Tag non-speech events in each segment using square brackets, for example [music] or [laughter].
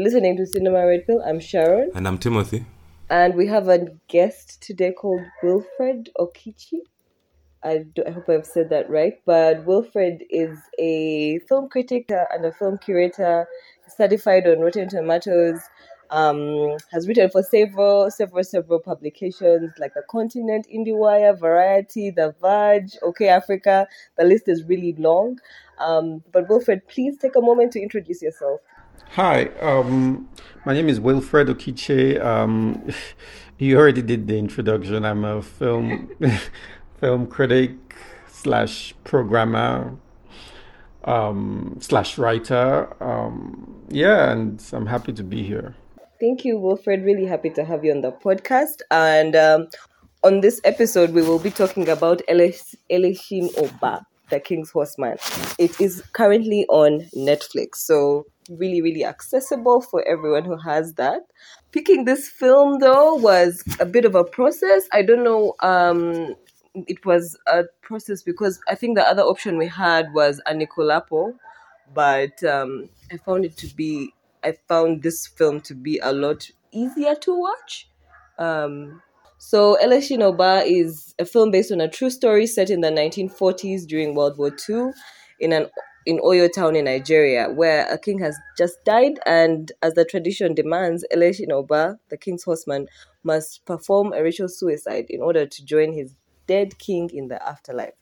You're listening to Cinema Red Pill. I'm Sharon. And I'm Timothy. And we have a guest today called Wilfred Okiche. I, do, I hope I've said that right. But Wilfred is a film critic and a film curator, certified on Rotten Tomatoes. Um, has written for several, several, several publications like The Continent, IndieWire, Variety, The Verge, OK Africa. The list is really long. Um, but Wilfred, please take a moment to introduce yourself. Hi, um, my name is Wilfred Okiche. Um, [laughs] you already did the introduction. I'm a film [laughs] film critic slash programmer um, slash writer. Um, yeah, and I'm happy to be here. Thank you, Wilfred. Really happy to have you on the podcast. And um, on this episode, we will be talking about Elesin Oba, the King's Horseman. It is currently on Netflix. So really, really accessible for everyone who has that. Picking this film though was a bit of a process. I don't know. Um, it was a process because I think the other option we had was Anikulapo, but um, I found it to be. I found this film to be a lot easier to watch. Um, so Elesin Oba is a film based on a true story set in the 1940s during World War II in an in Oyo town in Nigeria, where a king has just died, and as the tradition demands, Elesin Oba, the king's horseman, must perform a ritual suicide in order to join his dead king in the afterlife.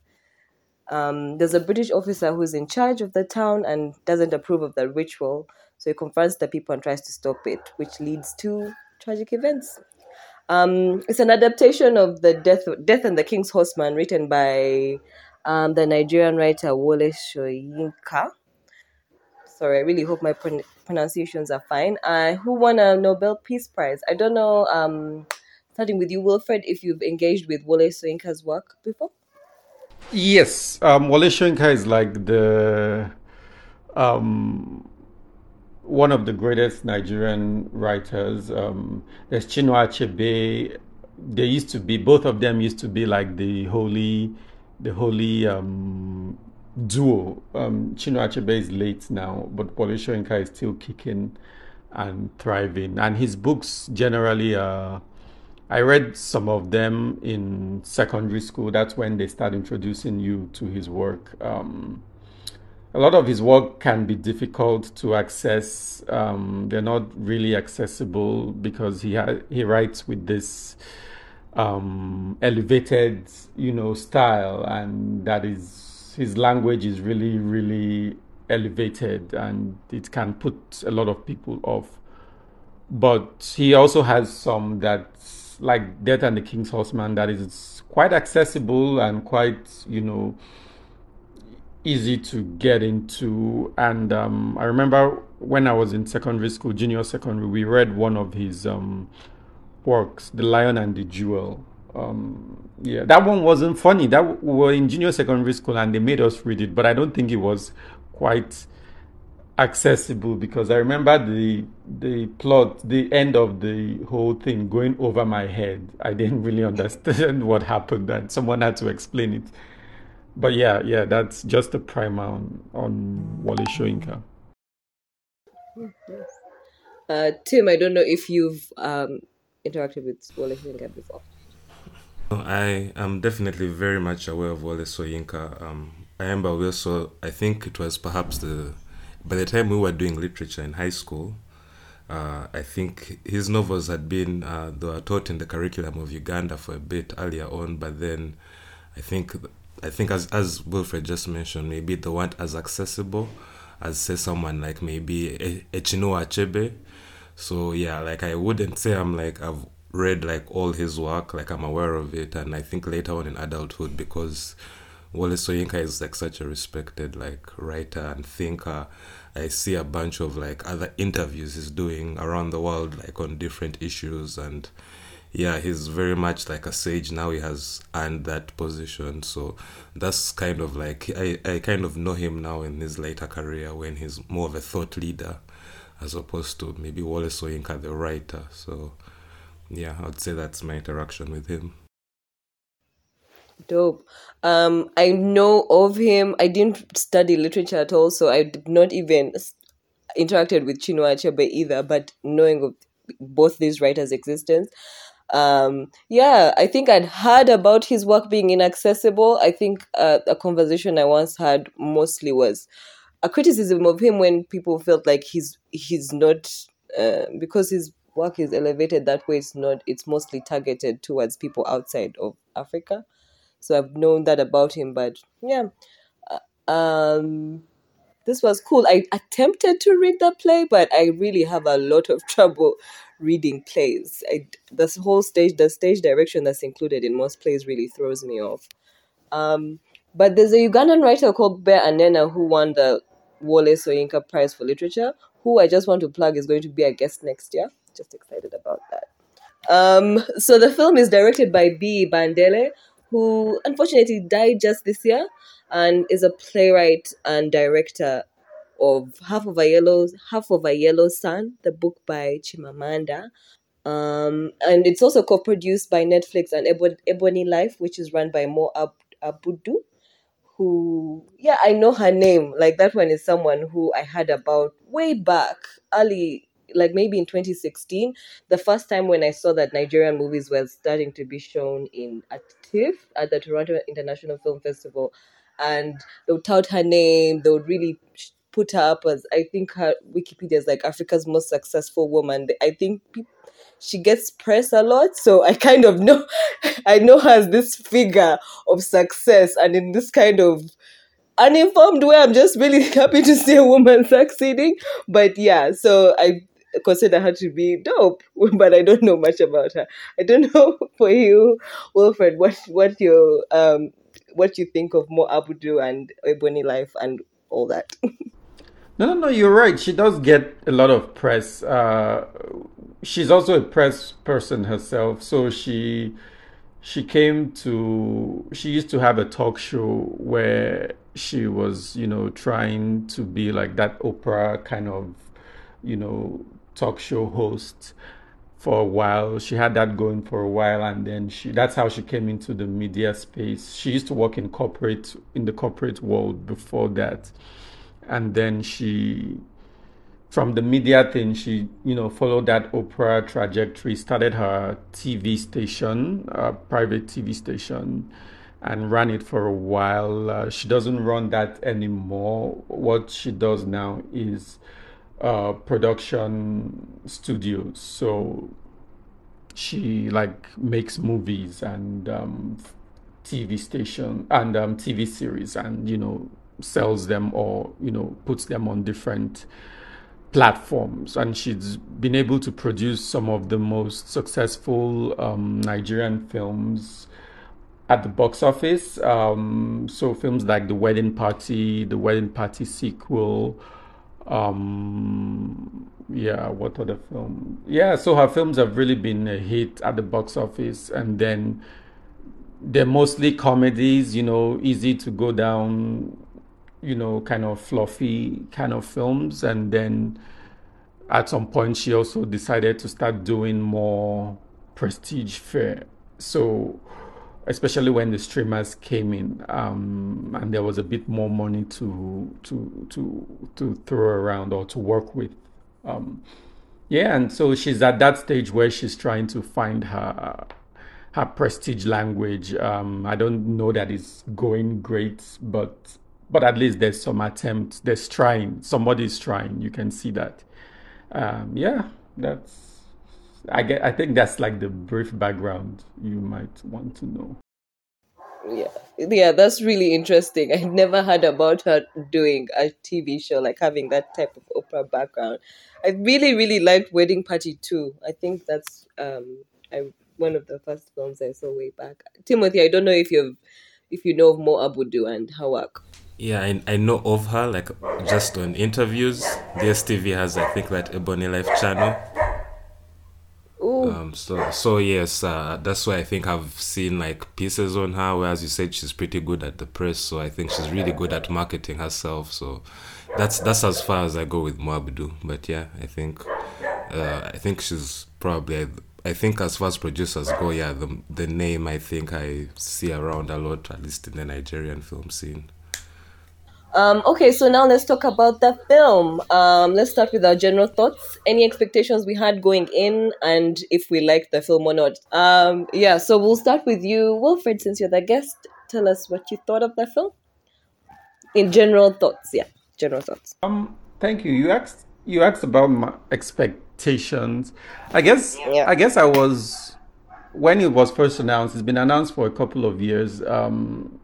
Um, there's a British officer who's in charge of the town and doesn't approve of the ritual, so he confronts the people and tries to stop it, which leads to tragic events. Um, it's an adaptation of the Death, Death and the King's Horseman, written by um, the Nigerian writer Wole Soyinka. Sorry, I really hope my pron- pronunciations are fine. Uh, who won a Nobel Peace Prize? I don't know. Um, starting with you, Wilfred, if you've engaged with Wole Soyinka's work before. Yes, um, Wole Soyinka is like the um, one of the greatest Nigerian writers. Um, there's Chinua Achebe. They used to be both of them used to be like the holy the holy um, duo. Um, Chinua Achebe is late now, but Wole Soyinka is still kicking and thriving. And his books generally are. I read some of them in secondary school. That's when they start introducing you to his work. Um, a lot of his work can be difficult to access. Um, they're not really accessible because he ha- he writes with this um, elevated, you know, style, and that is his language is really, really elevated, and it can put a lot of people off. But he also has some that, like Death and the King's Horseman, that is quite accessible and quite, you know, easy to get into. And um, I remember when I was in secondary school, junior secondary, we read one of his. Um, works, The Lion and the Jewel. Um, yeah, that one wasn't funny. That we were in junior secondary school and they made us read it, but I don't think it was quite accessible because I remember the the plot, the end of the whole thing going over my head. I didn't really [laughs] understand what happened, and someone had to explain it. But yeah, yeah, that's just a primer on on Wole Soyinka. Uh, Tim, I don't know if you've um, interacted with Wole Soyinka before? I am definitely very much aware of Wole Soyinka. Um, I remember also, I think it was perhaps the, by the time we were doing literature in high school, uh, I think his novels had been, uh, they were taught in the curriculum of Uganda for a bit earlier on, but then I think, I think as, as Wilfred just mentioned, maybe they weren't as accessible as say someone like maybe Echinua Achebe so yeah, like I wouldn't say I'm like I've read like all his work, like I'm aware of it, and I think later on in adulthood because Wole Soyinka is like such a respected like writer and thinker. I see a bunch of like other interviews he's doing around the world, like on different issues, and yeah, he's very much like a sage now. He has earned that position, so that's kind of like I I kind of know him now in his later career when he's more of a thought leader as opposed to maybe Wole Soyinka, the writer. So, yeah, I'd say that's my interaction with him. Dope. Um, I know of him. I didn't study literature at all, so I did not even. interacted with Chinua Achebe either, but knowing of both these writers' existence. Um, yeah, I think I'd heard about his work being inaccessible. I think uh, a conversation I once had mostly was a criticism of him when people felt like he's he's not uh, because his work is elevated that way. It's not. It's mostly targeted towards people outside of Africa. So I've known that about him, but yeah. Uh, um, this was cool. I attempted to read the play, but I really have a lot of [laughs] trouble reading plays. I, this whole stage, the stage direction that's included in most plays really throws me off. Um, but there's a Ugandan writer called Bear Anena who won the Wole Soyinka Prize for Literature, who I just want to plug is going to be a guest next year. Just excited about that. Um, so the film is directed by Biyi Bandele, who unfortunately died just this year and is a playwright and director of Half of a Yellow Half of a Yellow Sun, the book by Chimamanda. Um, and it's also co-produced by Netflix and Ebony Life, which is run by Mo Ab- Abudu, who yeah, I know her name. Like that one is someone who I heard about way back, early like maybe in 2016, the first time when I saw that Nigerian movies were starting to be shown in at TIFF at the Toronto International Film Festival, and they would tout her name. They would really put her up as I think her Wikipedia is like Africa's most successful woman. I think people, she gets press a lot, so I kind of know [laughs] I know her as this figure of success, and in this kind of uninformed way, I'm just really [laughs] happy to see a woman [laughs] succeeding. But yeah, so I consider her to be dope, but I don't know much about her. I don't know for you, Wilfred, what what your um what you think of Mo Abudu and Ebony Life and all that. No, no, no, you're right. She does get a lot of press. Uh, she's also a press person herself, so she she came to she used to have a talk show where she was you know trying to be like that Oprah kind of you know talk show host for a while. She had that going for a while, and then she that's how she came into the media space. She used to work in corporate in the corporate world before that, and then she from the media thing she you know followed that Oprah trajectory started her tv station a private tv station and ran it for a while uh, she doesn't run that anymore what she does now is uh, production studios. So she like makes movies and um, TV station and um, TV series, and you know sells them or you know puts them on different platforms. And she's been able to produce some of the most successful um, Nigerian films at the box office. Um, so films like The Wedding Party, The Wedding Party sequel. Um, yeah, what other film? Yeah, so her films have really been a hit at the box office, and then they're mostly comedies. You know, easy to go down. You know, kind of fluffy kind of films, and then at some point she also decided to start doing more prestige fare. So especially when the streamers came in um, and there was a bit more money to to to to throw around or to work with. Um, yeah, and so she's at that stage where she's trying to find her her prestige language. Um, I don't know that it's going great, but but at least there's some attempt. There's trying. Somebody's trying. You can see that. Um, yeah, that's I get. I think that's like the brief background you might want to know. Yeah, yeah, that's really interesting. I never heard about her doing a TV show, like having that type of Oprah background. I really, really liked Wedding Party too. I think that's um, I, one of the first films I saw way back. Timothy, I don't know if you've if you know of Mo Abudu and her work. Yeah, I, I know of her like just on interviews. DSTV has I think that Ebony Life channel um, so so yes, uh, that's why I think I've seen like pieces on her. Where as you said, she's pretty good at the press. So I think she's really good at marketing herself. So that's that's as far as I go with Mo Abudu. But yeah, I think uh, I think she's probably. I think as far as producers go, yeah, the the name I think I see around a lot, at least in the Nigerian film scene. Um, okay, so now let's talk about the film. Um, let's start with our general thoughts. Any expectations we had going in, and if we liked the film or not. Um, yeah, so we'll start with you, Wilfred, since you're the guest. Tell us what you thought of the film. In general thoughts, yeah, general thoughts. Um, thank you. You asked you asked about my expectations. I guess Yeah. I guess I was when it was first announced. It's been announced for a couple of years. Um,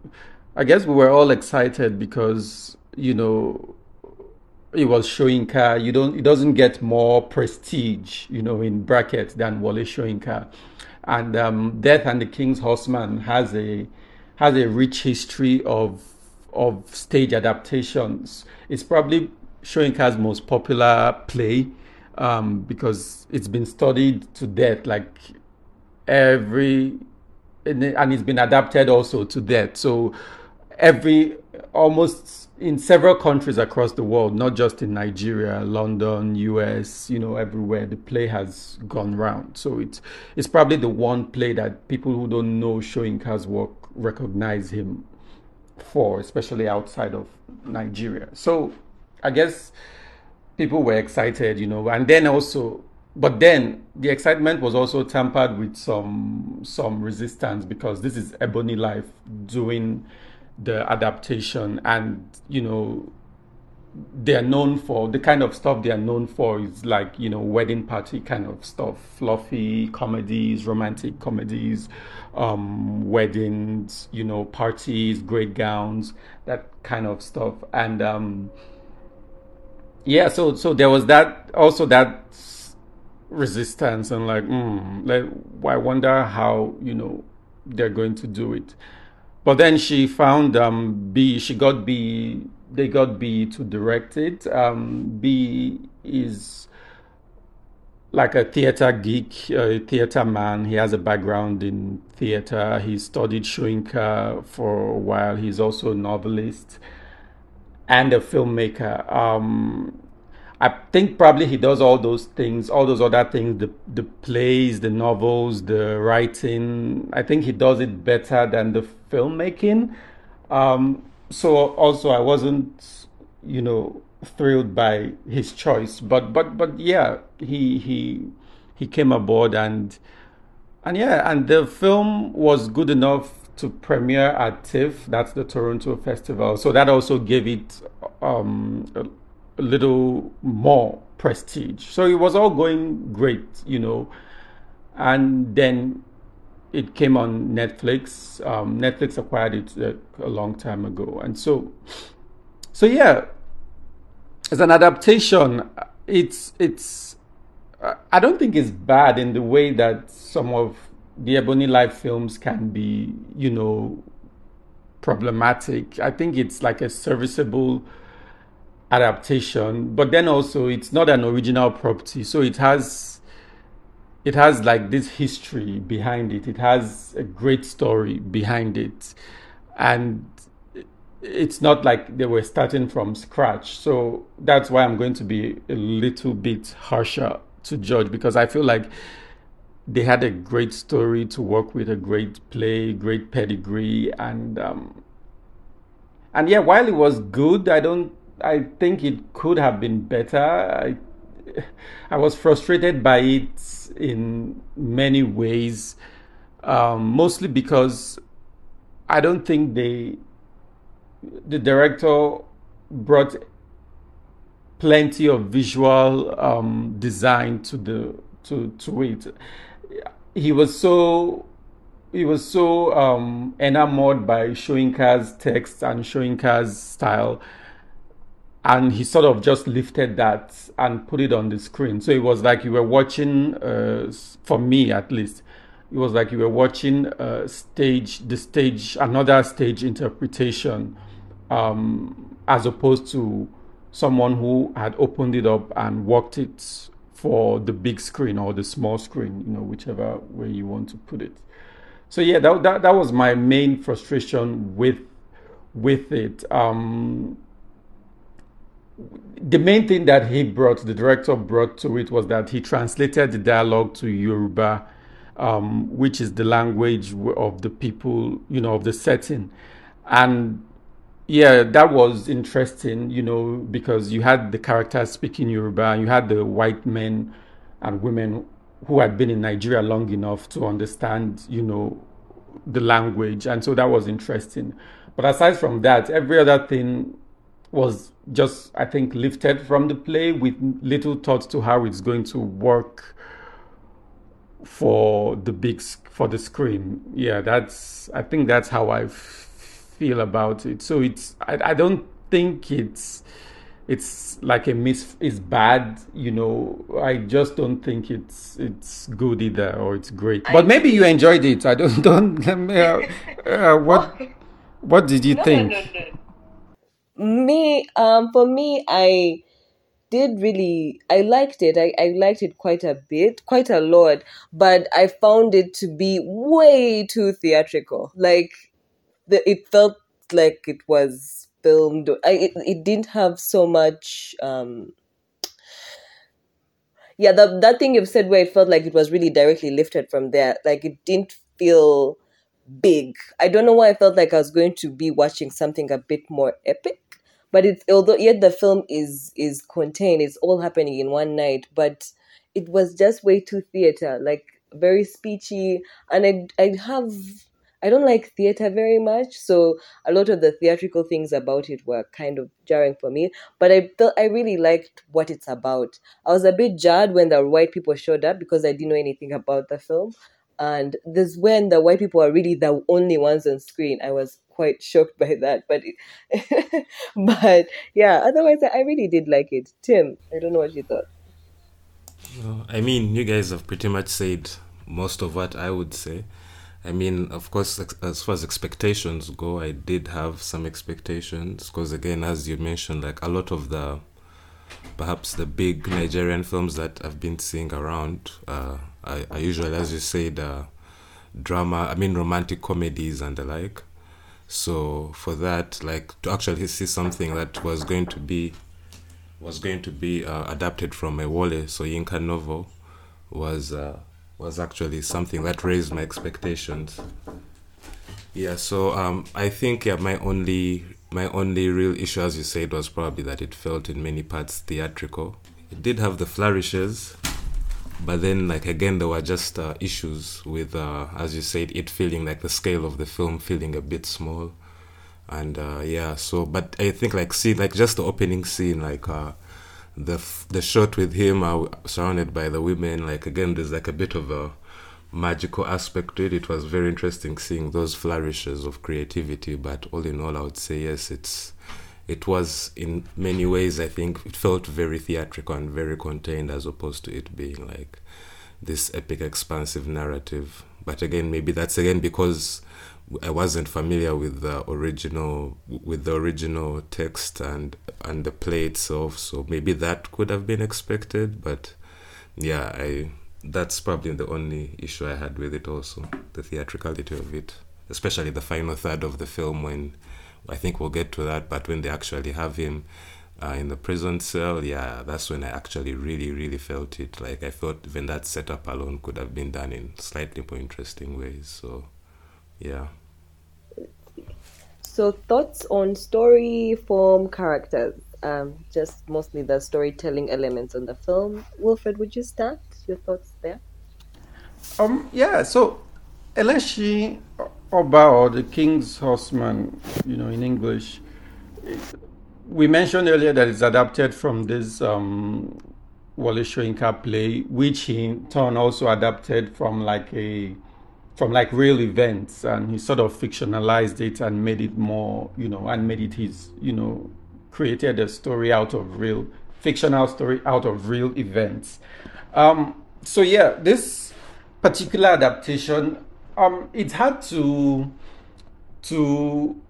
I guess we were all excited because you know it was Soyinka. You don't. It doesn't get more prestige, you know, in brackets than Wole Soyinka, and um, Death and the King's Horseman has a has a rich history of of stage adaptations. It's probably Soyinka's most popular play um, because it's been studied to death. Like every and and it's been adapted also to death. So every almost in several countries across the world, not just in Nigeria, London, US, you know, everywhere the play has gone round. So it's it's probably the one play that people who don't know Soyinka's work recognize him for, especially outside of Nigeria. So I guess people were excited, you know, and then also, but then the excitement was also tampered with some some resistance because this is Ebony Life doing the adaptation, and you know, they are known for the kind of stuff they are known for is like you know wedding party kind of stuff, fluffy comedies, romantic comedies, um, weddings, you know, parties, great gowns, that kind of stuff, and um, yeah so so there was that also that resistance and like mm, like i wonder how you know they're going to do it but then she found um b she got b they got b to direct it um b is like a theater geek, a theater man. He has a background in theater. He studied Soyinka for a while. He's also a novelist and a filmmaker. Um, I think probably he does all those things, all those other things, the the plays, the novels, the writing. I think he does it better than the filmmaking. Um, so also I wasn't, you know, thrilled by his choice, but but but yeah, he he he came aboard and and yeah, and the film was good enough to premiere at TIFF, that's the Toronto Festival. So that also gave it um, a, little more prestige. So it was all going great, you know. And then it came on Netflix. Um, Netflix acquired it a, a long time ago, and so so yeah, as an adaptation, it's it's. I don't think it's bad in the way that some of the Ebony Life films can be, you know, problematic. I think it's like a serviceable adaptation, but then also it's not an original property, so it has it has like this history behind it. It has a great story behind it, and it's not like they were starting from scratch. So that's why I'm going to be a little bit harsher to judge because I feel like they had a great story to work with, a great play, great pedigree, and um, and yeah, while it was good, I don't. I think it could have been better. I I was frustrated by it in many ways, um, mostly because I don't think they the director brought plenty of visual um, design to the to to it. He was so he was so um, enamored by Soyinka's text and Soyinka's style, and he sort of just lifted that and put it on the screen. So it was like you were watching, uh, for me at least, it was like you were watching a stage, the stage, another stage interpretation, um, as opposed to someone who had opened it up and worked it for the big screen or the small screen, you know, whichever way you want to put it. So yeah, that that, that was my main frustration with with it. Um, the main thing that he brought, the director brought to it, was that he translated the dialogue to Yoruba, um, which is the language of the people, you know, of the setting, and yeah, that was interesting, you know, because you had the characters speaking Yoruba, you had the white men and women who had been in Nigeria long enough to understand, you know, the language, and so that was interesting. But aside from that, every other thing was just, I think, lifted from the play with little thoughts to how it's going to work for the big for the screen. Yeah, that's I think that's how I feel about it. So it's I, I don't think it's it's like a miss It's bad you know i just don't think it's it's good either or it's great but maybe you enjoyed it i don't [laughs] don't [laughs] uh, uh, what [laughs] what did you no, think no, no. Me, um, for me, I did really, I liked it. I, I liked it quite a bit, quite a lot, but I found it to be way too theatrical. Like, the, it felt like it was filmed. I, it, it didn't have so much, um, yeah, that that thing you've said where it felt like it was really directly lifted from there. Like it didn't feel big. I don't know why I felt like I was going to be watching something a bit more epic. But it's although yet the film is is contained, it's all happening in one night. But it was just way too theater, like very speechy, and I I have I don't like theater very much, so a lot of the theatrical things about it were kind of jarring for me. But I felt I really liked what it's about. I was a bit jarred when the white people showed up because I didn't know anything about the film. And this when the white people are really the only ones on screen. I was quite shocked [laughs] by that. But it, [laughs] but yeah, otherwise I really did like it. Tim, I don't know what you thought. I mean, you guys have pretty much said most of what I would say. I mean, of course, as far as expectations go, I did have some expectations because, again, as you mentioned, like a lot of the perhaps the big Nigerian films that I've been seeing around uh, are, are usually, as you said, uh, drama, I mean, romantic comedies and the like. So for that, like to actually see something that was going to be was going to be uh, adapted from a Wole Soyinka novel was uh, was actually something that raised my expectations. Yeah, so um, I think yeah, my only my only real issue, as you said, was probably that it felt in many parts theatrical. It did have the flourishes, but then like again there were just uh, issues with, uh, as you said, it feeling like the scale of the film feeling a bit small, and uh, yeah. So, but I think like see like just the opening scene, like uh, the f- the shot with him uh, surrounded by the women, like again there's like a bit of a magical aspect to it. It was very interesting seeing those flourishes of creativity, but all in all, I would say yes, it's it was in many ways. I think it felt very theatrical and very contained, as opposed to it being like this epic, expansive narrative. But again, maybe that's again because I wasn't familiar with the original with the original text and and the play itself, so maybe that could have been expected. But yeah, I that's probably the only issue I had with it. Also, the theatricality of it, especially the final third of the film when I think we'll get to that. But when they actually have him uh, in the prison cell, yeah, that's when I actually really, really felt it. Like I felt even that setup alone could have been done in slightly more interesting ways. So, yeah. So thoughts on story, form, characters. Um, just mostly the storytelling elements on the film. Wilfred, would you start? Your thoughts there? Um, yeah, so Eleshi Oba the King's Horseman, you know, in English, we mentioned earlier that it's adapted from this um, Wole Soyinka play, which in turn also adapted from like a from like real events, and he sort of fictionalized it and made it more, you know, and made it his, you know, created a story out of real fictional story out of real events. Um, so yeah, this particular adaptation, um, it had to to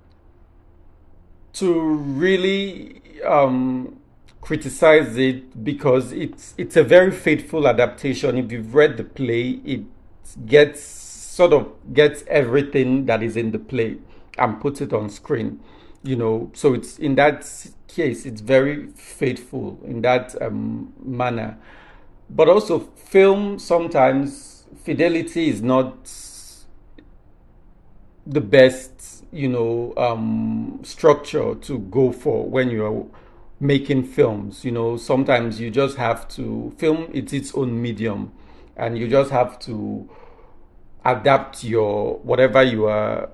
to really um, criticize it because it's it's a very faithful adaptation. If you've read the play, it gets sort of gets everything that is in the play and puts it on screen. You know, so it's in that case, it's very faithful in that um, manner. But also, film sometimes fidelity is not the best you know um, structure to go for when you're making films. You know, sometimes you just have to film. It's its own medium, and you just have to adapt your whatever you are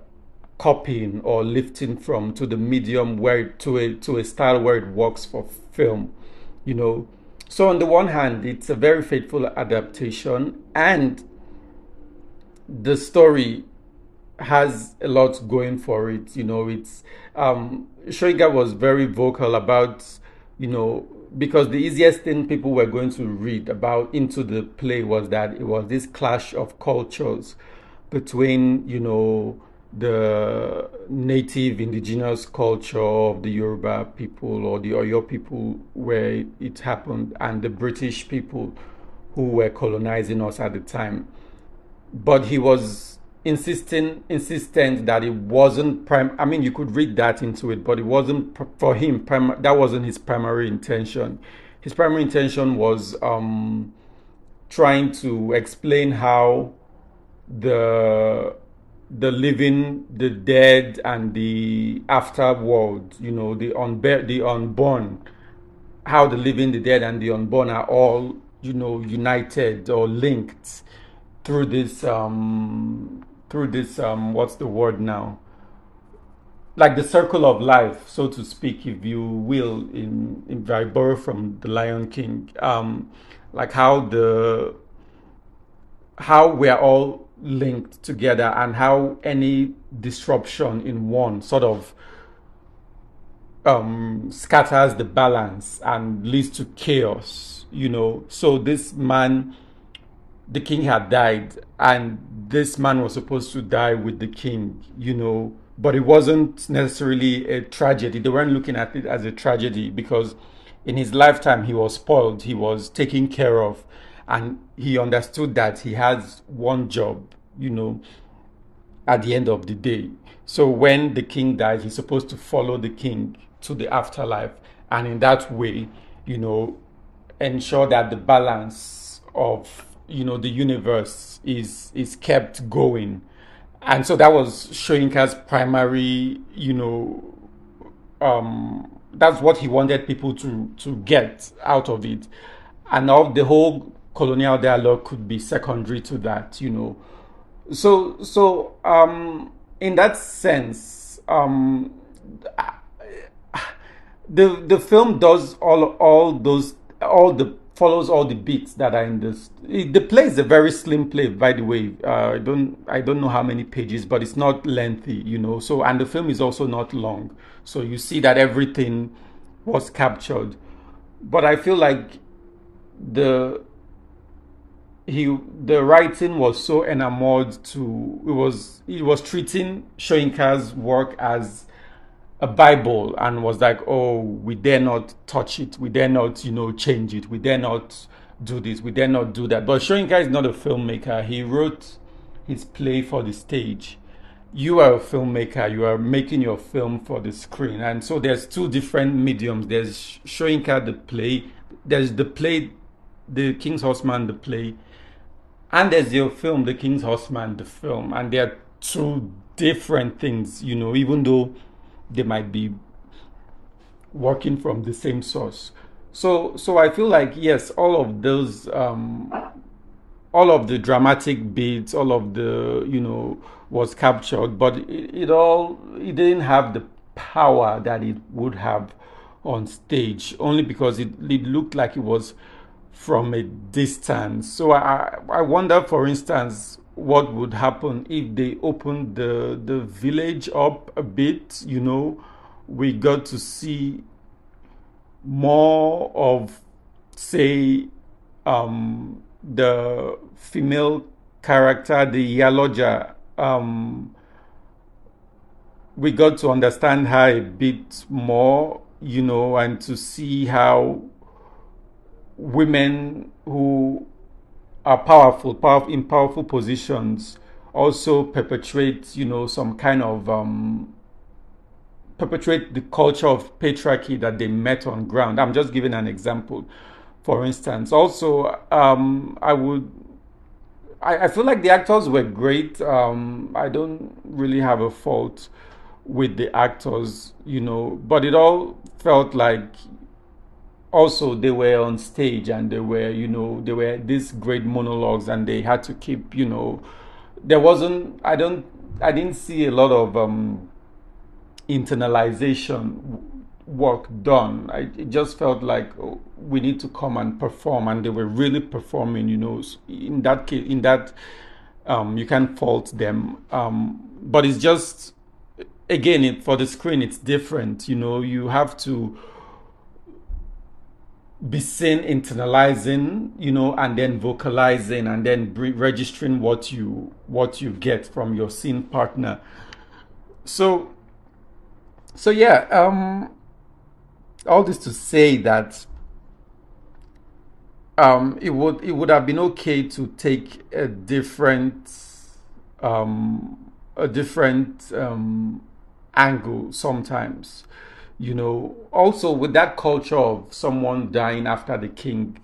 copying or lifting from to the medium where to a to a style where it works for film. You know, so on the one hand, it's a very faithful adaptation, and the story has a lot going for it. You know, it's um, Soyinka was very vocal about, you know, because the easiest thing people were going to read about into the play was that it was this clash of cultures between, you know, the native indigenous culture of the Yoruba people or the Oyo people where it happened and the British people who were colonizing us at the time. But he was insisting insistent that it wasn't prime i mean you could read that into it but it wasn't for him prim- that wasn't his primary intention. His primary intention was um trying to explain how the the living the dead and the afterworld you know the unbe- the unborn how the living the dead and the unborn are all you know united or linked through this um through this um what's the word now? Like the circle of life so to speak if you will in in I borrow from the lion king um like how the how we are all linked together and how any disruption in one sort of um scatters the balance and leads to chaos you know? So this man the king had died and this man was supposed to die with the king, you know, but it wasn't necessarily a tragedy. They weren't looking at it as a tragedy because in his lifetime he was spoiled, he was taken care of, and he understood that he has one job, you know, at the end of the day. So when the king dies, he's supposed to follow the king to the afterlife, and in that way, you know, ensure that the balance of you know the universe is is kept going. And so that was Soyinka's primary you know um that's what he wanted people to to get out of it. And of the whole colonial dialogue could be secondary to that you know. So so um in that sense um the the film does all all those all the follows all the beats that are in this. The play is a very slim play, by the way. Uh, I don't I don't know how many pages, but it's not lengthy, you know. So and the film is also not long, so you see that everything was captured. But I feel like the he the writing was so enamored to it was it was treating Soyinka's work as a Bible and was like, oh, we dare not touch it, we dare not, you know, change it, we dare not do this, we dare not do that. But Soyinka is not a filmmaker. He wrote his play for the stage. You are a filmmaker, you are making your film for the screen. And so there's two different mediums. There's Soyinka, the play, there's the play, the King's Horseman, the play, and there's your film, The King's Horseman, the film. And they're two different things, you know, even though they might be working from the same source. So, so I feel like yes, all of those, um, all of the dramatic beats, all of the you know was captured, but it, it all it didn't have the power that it would have on stage, only because it, it looked like it was from a distance. So I I wonder, for instance, what would happen if they opened the the village up a bit you know we got to see more of say um, the female character the Iyaloja um, we got to understand her a bit more you know and to see how women who are powerful, powerful in powerful positions also perpetuate, you know, some kind of um, perpetuate the culture of patriarchy that they met on ground. I'm just giving an example. For instance, also, um, I would, I, I, feel like the actors were great. Um, I don't really have a fault with the actors, you know, but it all felt like also they were on stage and they were, you know, they were these great monologues and they had to keep, you know, there wasn't, I don't, I didn't see a lot of um, internalization work done. I, it just felt like oh, we need to come and perform, and they were really performing. You know, in that case, in that, um, you can't fault them. Um, but it's just again it, for the screen it's different you know you have to be seen internalizing you know and then vocalizing and then registering what you what you get from your scene partner. So so yeah um all this to say that um it would it would have been okay to take a different um a different um angle sometimes you know also with that culture of someone dying after the king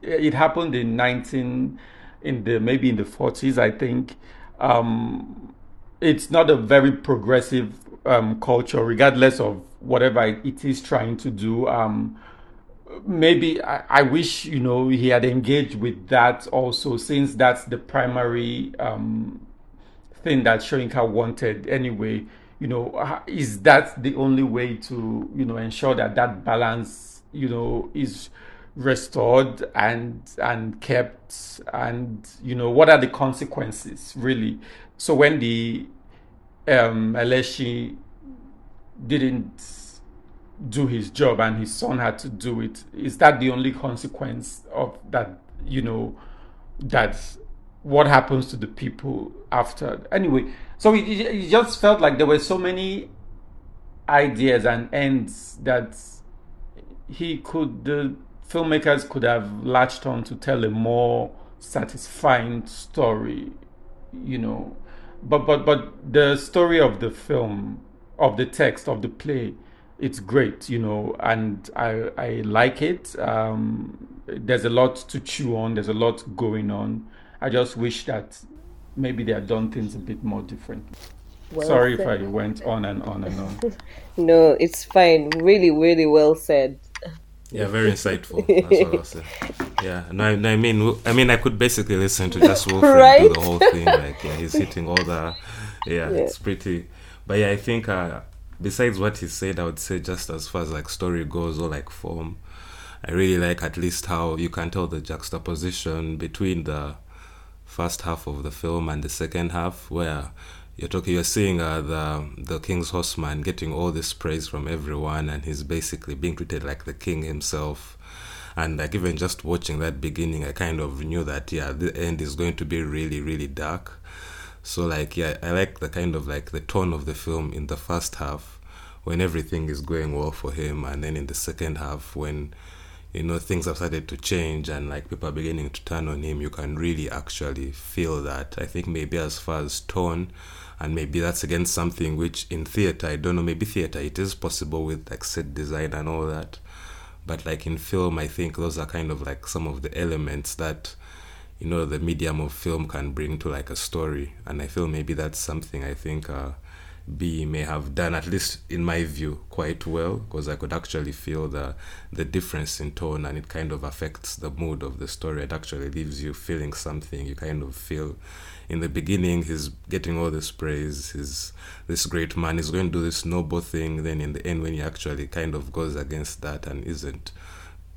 it happened in 19 in the maybe in the 40s i think. Um, it's not a very progressive um, culture regardless of whatever it is trying to do. Um, maybe I, I, wish you know he had engaged with that also since that's the primary um, thing that Soyinka wanted anyway you know is that the only way to you know ensure that that balance you know is restored and and kept? And you know what are the consequences really? So when the um Eleshi didn't do his job and his son had to do it is that the only consequence of that you know that what happens to the people after? Anyway so it, it just felt like there were so many ideas and ends that he could the filmmakers could have latched on to tell a more satisfying story you know. But but but the story of the film of the text of the play it's great you know and i i like it. Um there's a lot to chew on. There's a lot going on. I just wish that maybe they had done things a bit more different. Well Sorry said. if I went on and on and on. [laughs] no, it's fine. Really, really well said. Yeah, very insightful. That's what i Yeah, no, no, I mean, I mean, I could basically listen to just Wilfred [laughs] right? do the whole thing. Like, yeah, he's hitting all the, yeah, yeah. it's pretty. But yeah, I think uh, besides what he said, I would say just as far as like story goes or like form, I really like at least how you can tell the juxtaposition between the first half of the film and the second half where you're talking you're seeing uh, the the king's horseman getting all this praise from everyone and he's basically being treated like the king himself. And like even just watching that beginning i kind of knew that yeah the end is going to be really really dark. So like yeah i like the kind of like the tone of the film in the first half when everything is going well for him and then in the second half when you know things have started to change and like people are beginning to turn on him you can really actually feel that. I think maybe as far as tone and maybe that's again something which in theater i don't know maybe theater it is possible with like set design and all that. But like in film i think those are kind of like some of the elements that you know the medium of film can bring to like a story. And i feel maybe that's something i think uh, B may have done, at least in my view, quite well because I could actually feel the the difference in tone and it kind of affects the mood of the story. It actually leaves you feeling something. You kind of feel in the beginning he's getting all this praise, he's this great man, he's going to do this noble thing. Then in the end, when he actually kind of goes against that and isn't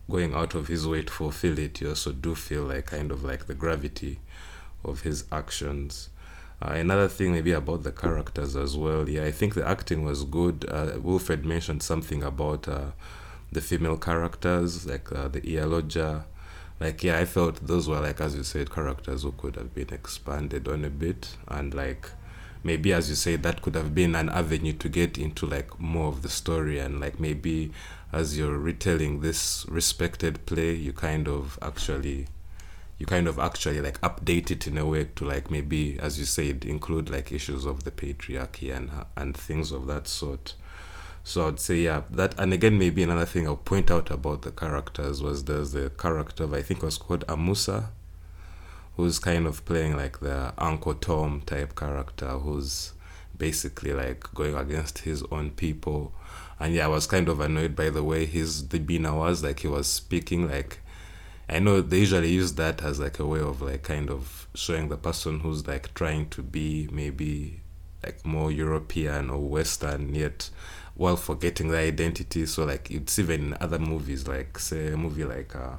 going out of his way to fulfill it, you also do feel like kind of like the gravity of his actions. Uh, another thing maybe about the characters as well. Yeah, I think the acting was good. Uh, Wilfred mentioned something about uh, the female characters, like uh, the Iyaloja. Like, yeah, I felt those were like, as you said, characters who could have been expanded on a bit, and like maybe, as you say, that could have been an avenue to get into like more of the story, and like maybe as you're retelling this respected play, you kind of actually you kind of actually like update it in a way to like maybe as you said include like issues of the patriarchy and and things of that sort so i'd say yeah that and again maybe another thing i'll point out about the characters was there's the character of i think was called amusa who's kind of playing like the uncle tom type character who's basically like going against his own people. And yeah, I was kind of annoyed by the way his Demeanor was like he was speaking like I know they usually use that as like a way of like kind of showing the person who's like trying to be maybe like more European or Western yet while forgetting their identity. So like it's even in other movies like say a movie like uh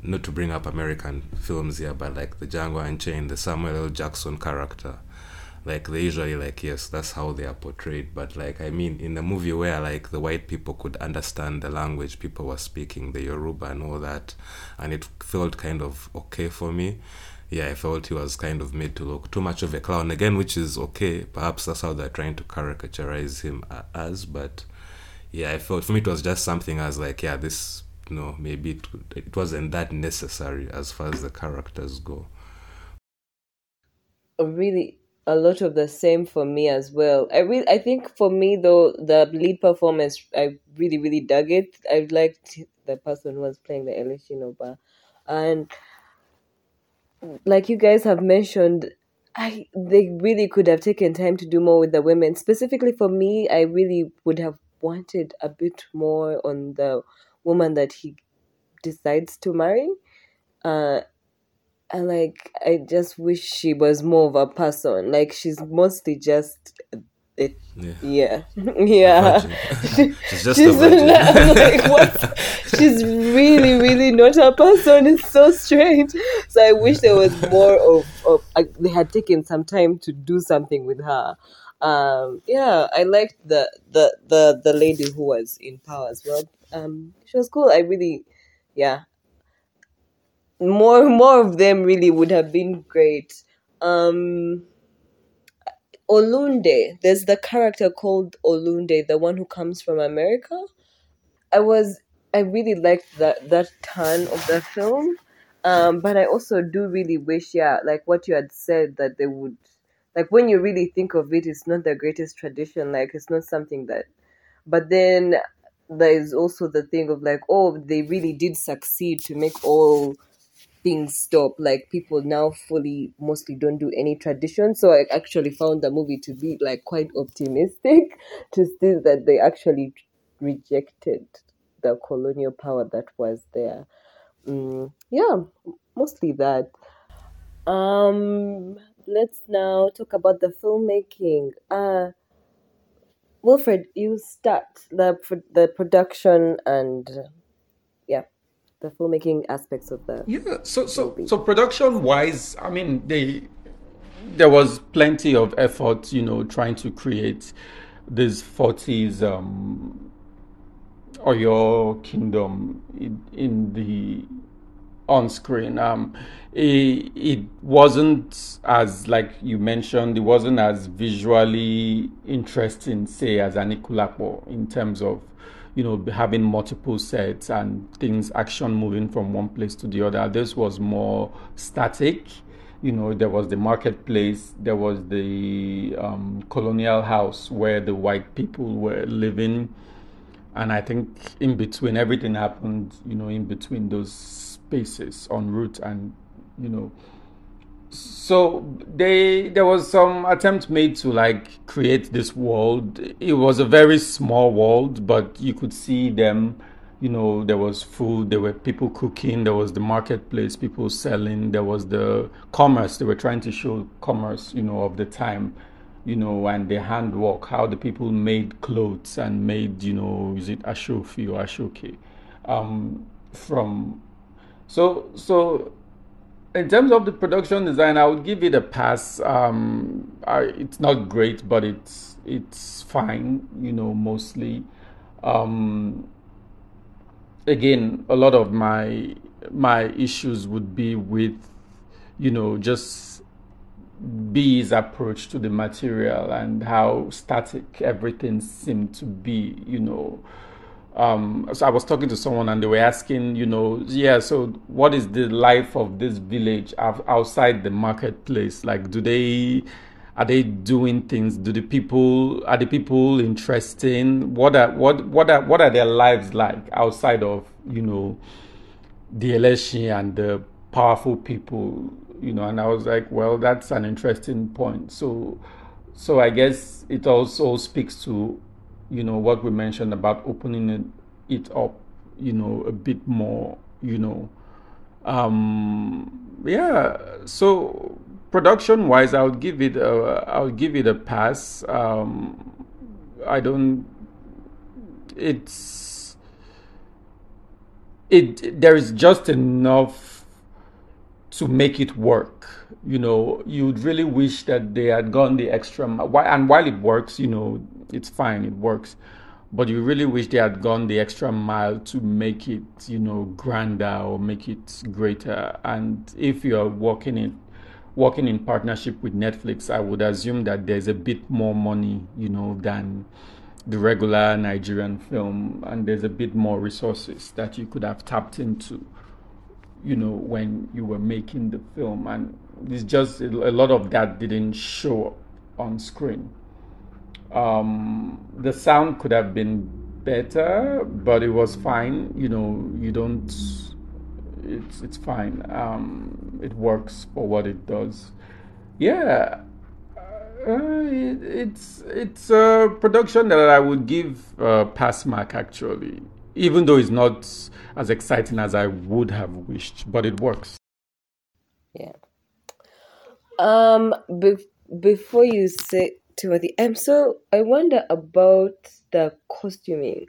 not to bring up American films here, but like the Django Unchained, the Samuel L. Jackson character like they usually like yes that's how they are portrayed. But like i mean in a movie where like the white people could understand the language people were speaking the yoruba and all that and it felt kind of okay for me. Yeah i felt he was kind of made to look too much of a clown again which is okay. Perhaps that's how they're trying to caricaturize him uh, as but yeah i felt for me it was just something as like yeah this you know maybe it, it wasn't that necessary as far as the characters go. Really a lot of the same for me as well. I really, I think for me though, the lead performance, I really, really dug it. I liked the person who was playing the Elesin Oba, and like you guys have mentioned, I they really could have taken time to do more with the women. Specifically for me, I really would have wanted a bit more on the woman that he decides to marry. Uh, and like I just wish she was more of a person. Like she's mostly just it. Yeah, yeah, [laughs] yeah. [laughs] she's just she's [laughs] like what? she's really, really not a person. It's so strange. So I wish there was more of. of uh, they had taken some time to do something with her. Um, yeah, I liked the the the the lady who was in power as well. Um, she was cool. I really, yeah, more more of them really would have been great. Um, Olunde, there's the character called Olunde, the one who comes from America. I was I really liked that that turn of the film. Um, but I also do really wish, yeah, like what you had said, that they would, like when you really think of it, it's not the greatest tradition. Like it's not something that, but then there is also the thing of like, oh, they really did succeed to make all things stop. Like people now fully mostly don't do any tradition. So I actually found the movie to be like quite optimistic [laughs] to see that they actually rejected the colonial power that was there. Mm, yeah, mostly that. Um, let's now talk about the filmmaking. Uh, Wilfred, you start the the production and the filmmaking aspects of the yeah so so movie. so production wise i mean they there was plenty of effort you know trying to create this 40s um Oyo kingdom in, in the on screen um it, it wasn't as like you mentioned it wasn't as visually interesting say as Anikulapo in terms of you know, having multiple sets and things, action moving from one place to the other. This was more static. You know, there was the marketplace, there was the um, colonial house where the white people were living. And I think in between, everything happened, you know, in between those spaces en route and, you know, so they there was some attempt made to like create this world. It was a very small world but you could see them you know there was food there were people cooking there was the marketplace people selling there was the commerce. They were trying to show commerce you know of the time you know and the handwork how the people made clothes and made you know is it ashofi or ashoke? Um, from so so in terms of the production design, I would give it a pass. Um, I, it's not great, but it's it's fine. You know, mostly. Um, again, a lot of my my issues would be with, you know, just Biyi's approach to the material and how static everything seemed to be. You know um, so I was talking to someone and they were asking, you know, yeah, so what is the life of this village outside the marketplace? Like, do they are they doing things? Do the people are the people interesting? What are what what are what are their lives like outside of you know the election and the powerful people? You know, and I was like, well, that's an interesting point. So so I guess it also speaks to, you know, what we mentioned about opening it, it up, you know, a bit more, you know. Um, yeah. So production wise, I would give it a, I would give it a pass. Um, I don't. It's it. There is just enough to make it work you know, you'd really wish that they had gone the extra. And while it works, you know, it's fine, it works. But you really wish they had gone the extra mile to make it, you know, grander or make it greater. And if you are working in working in partnership with Netflix, I would assume that there's a bit more money, you know, than the regular Nigerian film, and there's a bit more resources that you could have tapped into, you know, when you were making the film. And it's just a lot of that didn't show on screen. Um, the sound could have been better, but it was fine. You know, you don't. It's it's fine. Um, it works for what it does. Yeah, uh, it, it's it's a production that I would give a pass mark actually, even though it's not as exciting as I would have wished, but it works. Yeah. Um, be- before you say Timothy, I'm so I wonder about the costuming.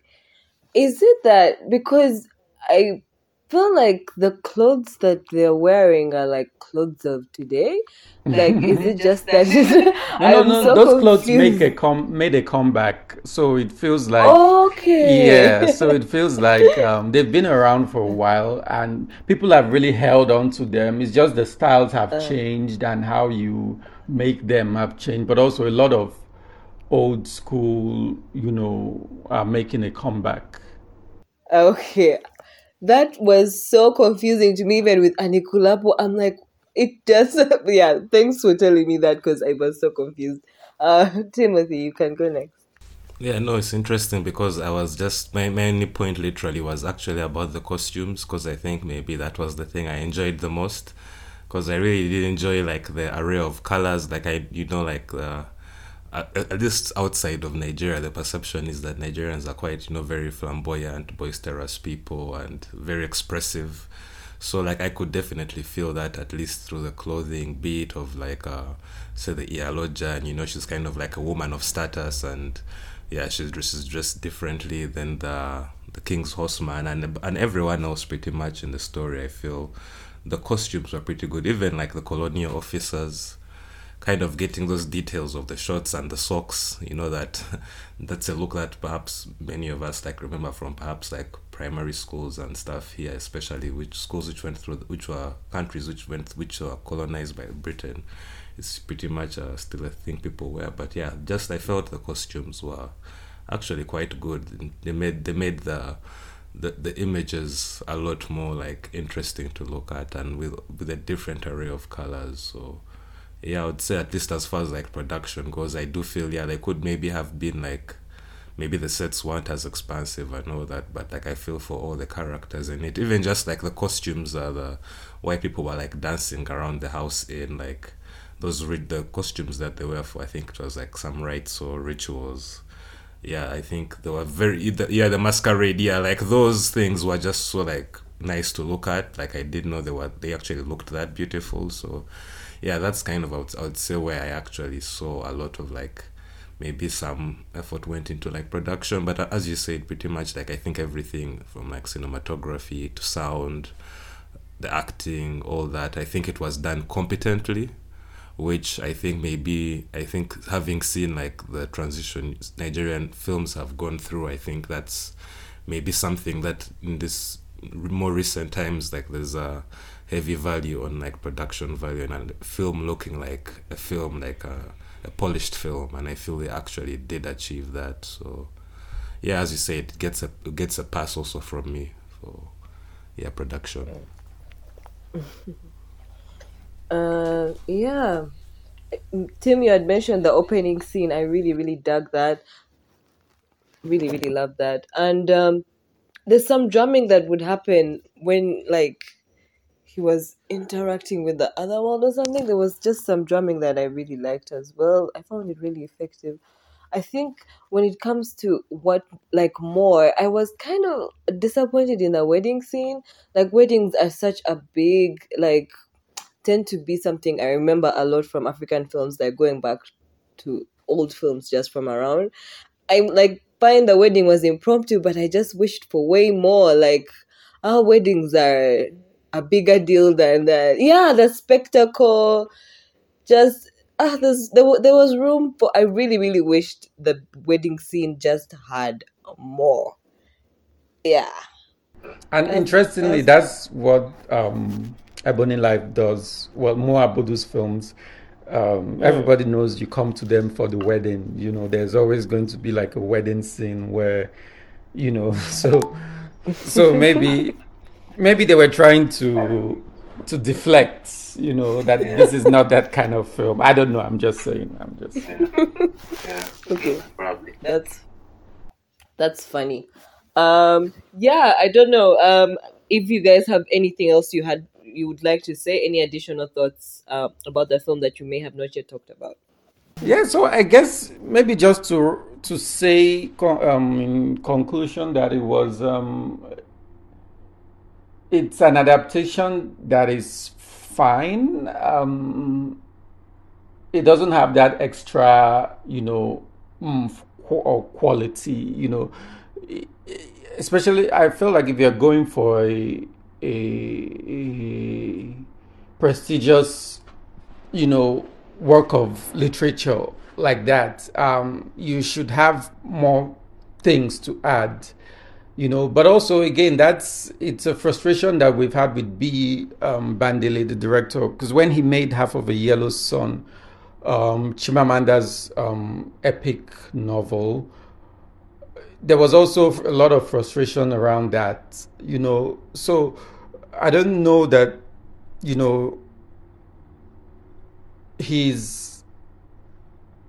Is it that because I feel like the clothes that they're wearing are like clothes of today? Like, is it [laughs] just that? [laughs] no, no, no. So those clothes make a com made a comeback, so it feels like okay. Yeah, so it feels like um, they've been around for a while, and people have really held on to them. It's just the styles have uh. changed and how you make them have changed, but also a lot of old school, you know, are making a comeback. Okay, that was so confusing to me. Even with Anikulapo, I'm like, it does [laughs] yeah thanks for telling me that because i was so confused uh [laughs] timothy you can go next yeah no it's interesting because i was just my main point literally was actually about the costumes because i think maybe that was the thing i enjoyed the most because i really did enjoy like the array of colors like i you know like uh at least outside of Nigeria, the perception is that Nigerians are quite, you know, very flamboyant, boisterous people and very expressive. So like I could definitely feel that at least through the clothing, beat of like uh say the Iyaloja and you know she's kind of like a woman of status and yeah she's dresses dressed differently than the the king's horseman and and everyone else pretty much in the story. I feel the costumes were pretty good. Even like the colonial officers kind of getting those details of the shorts and the socks you know that [laughs] that's a look that perhaps many of us like remember from perhaps like primary schools and stuff here especially which schools which went through which were countries which went which were colonized by britain it's pretty much uh, still a thing people wear but yeah just i felt the costumes were actually quite good they made they made the the, the images a lot more like interesting to look at and with with a different array of colors so yeah, I would say at least as far as like production goes, I do feel yeah they could maybe have been like maybe the sets weren't as expansive and all that, but like I feel for all the characters in it, even just like the costumes, are the white people were like dancing around the house in like those re- the costumes that they wear for I think it was like some rites or rituals. Yeah, I think they were very yeah the masquerade yeah like those things were just so like nice to look at. Like I didn't know they were they actually looked that beautiful. So yeah, that's kind of I would, I would say where I actually saw a lot of like maybe some effort went into like production, but uh, as you said, pretty much like I think everything from like cinematography to sound, the acting, all that, I think it was done competently which I think maybe I think having seen like the transition Nigerian films have gone through, I think that's maybe something that in this more recent times like there's a heavy value on like production value and a film looking like a film like a, a polished film and i feel they actually did achieve that. So yeah as you said it gets a it gets a pass also from me for yeah production [laughs] uh yeah tim you had mentioned the opening scene i really really dug that really really loved that and um there's some drumming that would happen when like he was interacting with the other world or something. There was just some drumming that I really liked as well. I found it really effective. I think when it comes to what like more, I was kind of disappointed in the wedding scene. Like weddings are such a big like tend to be something I remember a lot from African films, like going back to old films just from around. I'm like fine the wedding was impromptu, but I just wished for way more. Like our weddings are a bigger deal than that. Yeah, the spectacle. Just ah, there's, there, there was room for. I really, really wished the wedding scene just had more. Yeah. And interestingly, that's what um, Ebony Life does. Well, Mo Abudu's films. Um, everybody knows you come to them for the wedding. You know, there's always going to be like a wedding scene where, you know, [laughs] so so maybe maybe they were trying to to deflect. You know that this is not that kind of film. I don't know. I'm just saying. I'm just. Yeah, Okay. probably. That's that's funny. Um yeah, I don't know. Um if you guys have anything else you had you would like to say, any additional thoughts uh, about the film that you may have not yet talked about. Yeah, so I guess maybe just to to say um, in conclusion that it was um, it's an adaptation that is fine. Um, it doesn't have that extra, you know, or quality, you know. Especially, I feel like if you're going for a a, a prestigious you know, work of literature like that, um, you should have more things to add, you know. But also, again, that's it's a frustration that we've had with Biyi. Um, Bandele, the director, because when he made Half of a Yellow Sun, um, Chimamanda's um, epic novel, there was also a lot of frustration around that, you know. So I don't know that, you know, he's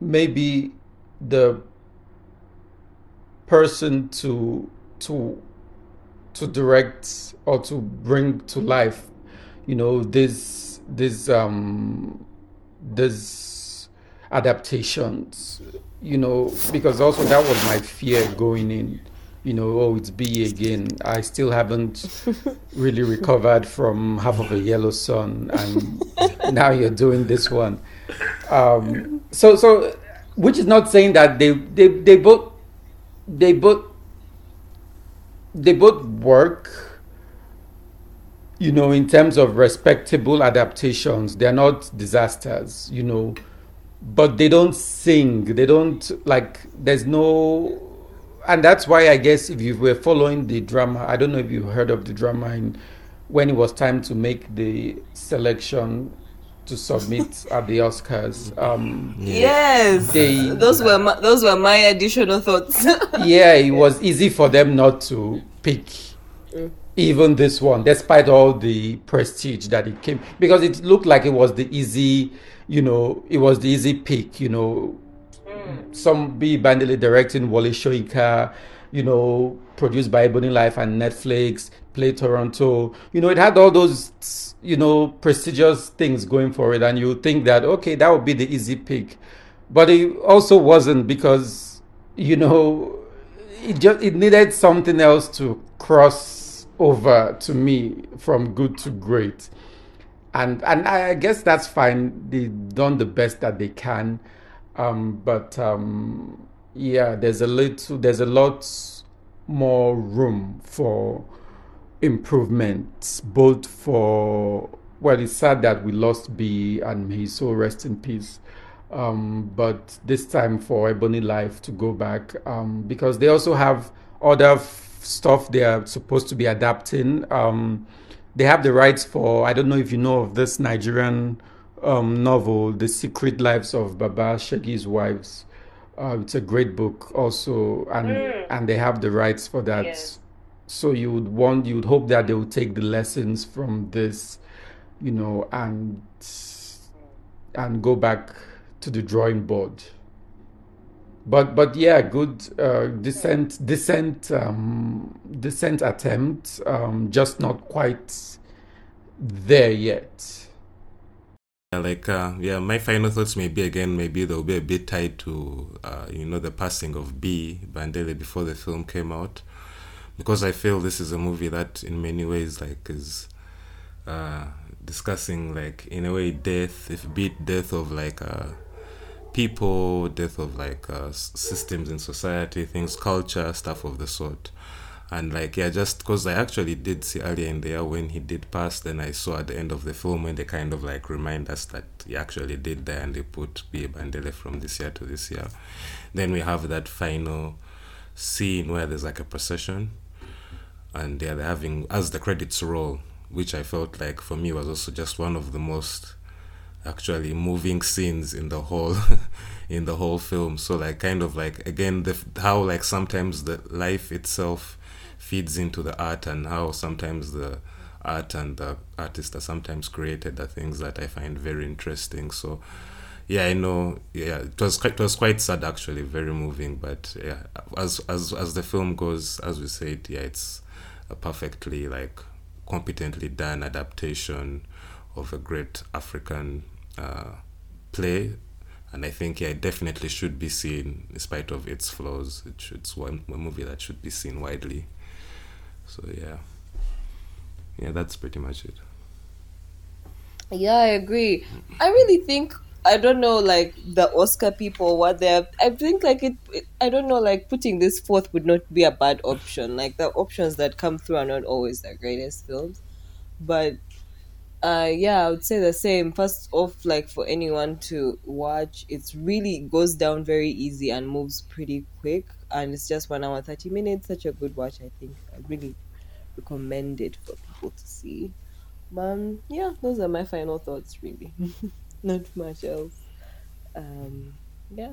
maybe the person to to to direct or to bring to life you know this this um this adaptations you know because also that was my fear going in you know oh it's b again. I still haven't [laughs] really recovered from half of a yellow sun and now you're doing this one. Um so so which is not saying that they they, they both they both they both work you know in terms of respectable adaptations. They're not disasters you know but they don't sing. They don't like there's no and that's why i guess if you were following the drama i don't know if you heard of the drama in when it was time to make the selection to submit [laughs] at the oscars um Yes, They- those were my, those were my additional thoughts. [laughs] yeah, it was easy for them not to pick even this one, despite all the prestige that it came, because it looked like it was the easy, you know, it was the easy pick, you know. Some Biyi Bandele directing Wole Soyinka, you know, produced by Ebony Life and Netflix, Play Toronto. You know, it had all those, you know, prestigious things going for it, and you think that okay, that would be the easy pick, but it also wasn't because you know it just it needed something else to cross over to me from good to great. And and i guess that's fine. They've done the best that they can um but um yeah there's a little there's a lot more room for improvements both for well it's sad that we lost b and may soul rest in peace um, but this time for Ebony Life to go back um, because they also have other f- stuff they are supposed to be adapting. Um, they have the rights for I don't know if you know of this Nigerian um, novel, The Secret Lives of Baba Segi's Wives. Uh, it's a great book also, and and they have the rights for that. Yes. So you would want, you would hope that they would take the lessons from this, you know, and and go back to the drawing board. But but yeah, good uh, decent decent um, decent attempt. Um, just not quite there yet. Like uh, yeah, my final thoughts maybe again maybe they'll be a bit tied to uh, you know the passing of Biyi Bandele before the film came out, because I feel this is a movie that in many ways like is uh, discussing like in a way death, if be death of like uh, people, death of like uh, systems in society, things, culture, stuff of the sort. And like yeah, just because I actually did see earlier in the year when he did pass, then I saw at the end of the film when they kind of like remind us that he actually did die and they put Biyi Bandele from this year to this year. Then we have that final scene where there's like a procession and yeah, they're having as the credits roll, which I felt like for me was also just one of the most actually moving scenes in the whole [laughs] in the whole film so like kind of like again the how like sometimes the life itself feeds into the art and how sometimes the art and the artist are sometimes created are things that I find very interesting so yeah I know yeah it was quite, it was quite sad actually very moving but yeah as as as the film goes as we said yeah it's a perfectly like competently done adaptation of a great African uh, play, and I think yeah, it definitely should be seen, in spite of its flaws. It should, it's one a movie that should be seen widely. So yeah, yeah, that's pretty much it. Yeah, I agree. I really think I don't know, like the Oscar people, what they're. I think like it, it. I don't know, like putting this forth would not be a bad option. Like the options that come through are not always the greatest films, but uh yeah i would say the same. First off like for anyone to watch it's really goes down very easy and moves pretty quick. And it's just one hour 30 minutes such a good watch i think. I really recommend it for people to see. Um yeah those are my final thoughts really. [laughs] Not much else. Um yeah.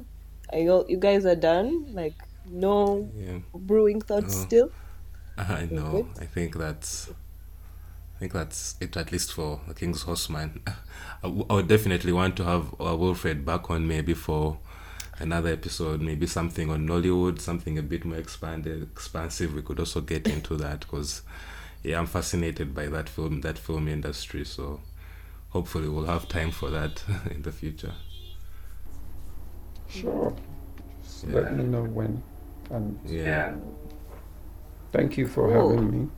Are you, you guys are done? Like no Yeah, brewing thoughts No. still? [laughs] I know. I think that's. I think that's it, at least for the King's Horseman. [laughs] I, w- I would definitely want to have uh, Wilfred back on maybe for another episode, maybe something on Nollywood, something a bit more expanded, expansive. We could also get into that because, yeah, I'm fascinated by that film, that film industry. So, hopefully, we'll have time for that [laughs] in the future. Sure. Yeah. Let me know when. And Yeah, thank you for Cool. having me.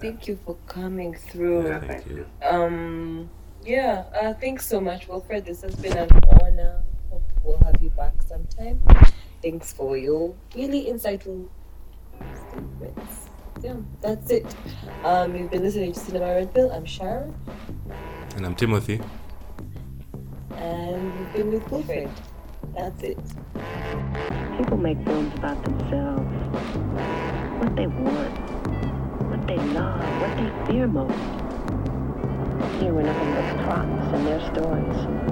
Thank you for coming through yeah thank you. Um, yeah, uh, thanks so much, Wilfred. This has been an honor. Hope we'll have you back sometime. Thanks for your really insightful statements. Yeah, that's it. Um, you've been listening to Cinema Red Pill. I'm Sharon, And I'm Timothy. and you've been with Wilfred. That's it. People make films about themselves. What they want, what they love, what they fear most. Here we're nothing but props and their stories.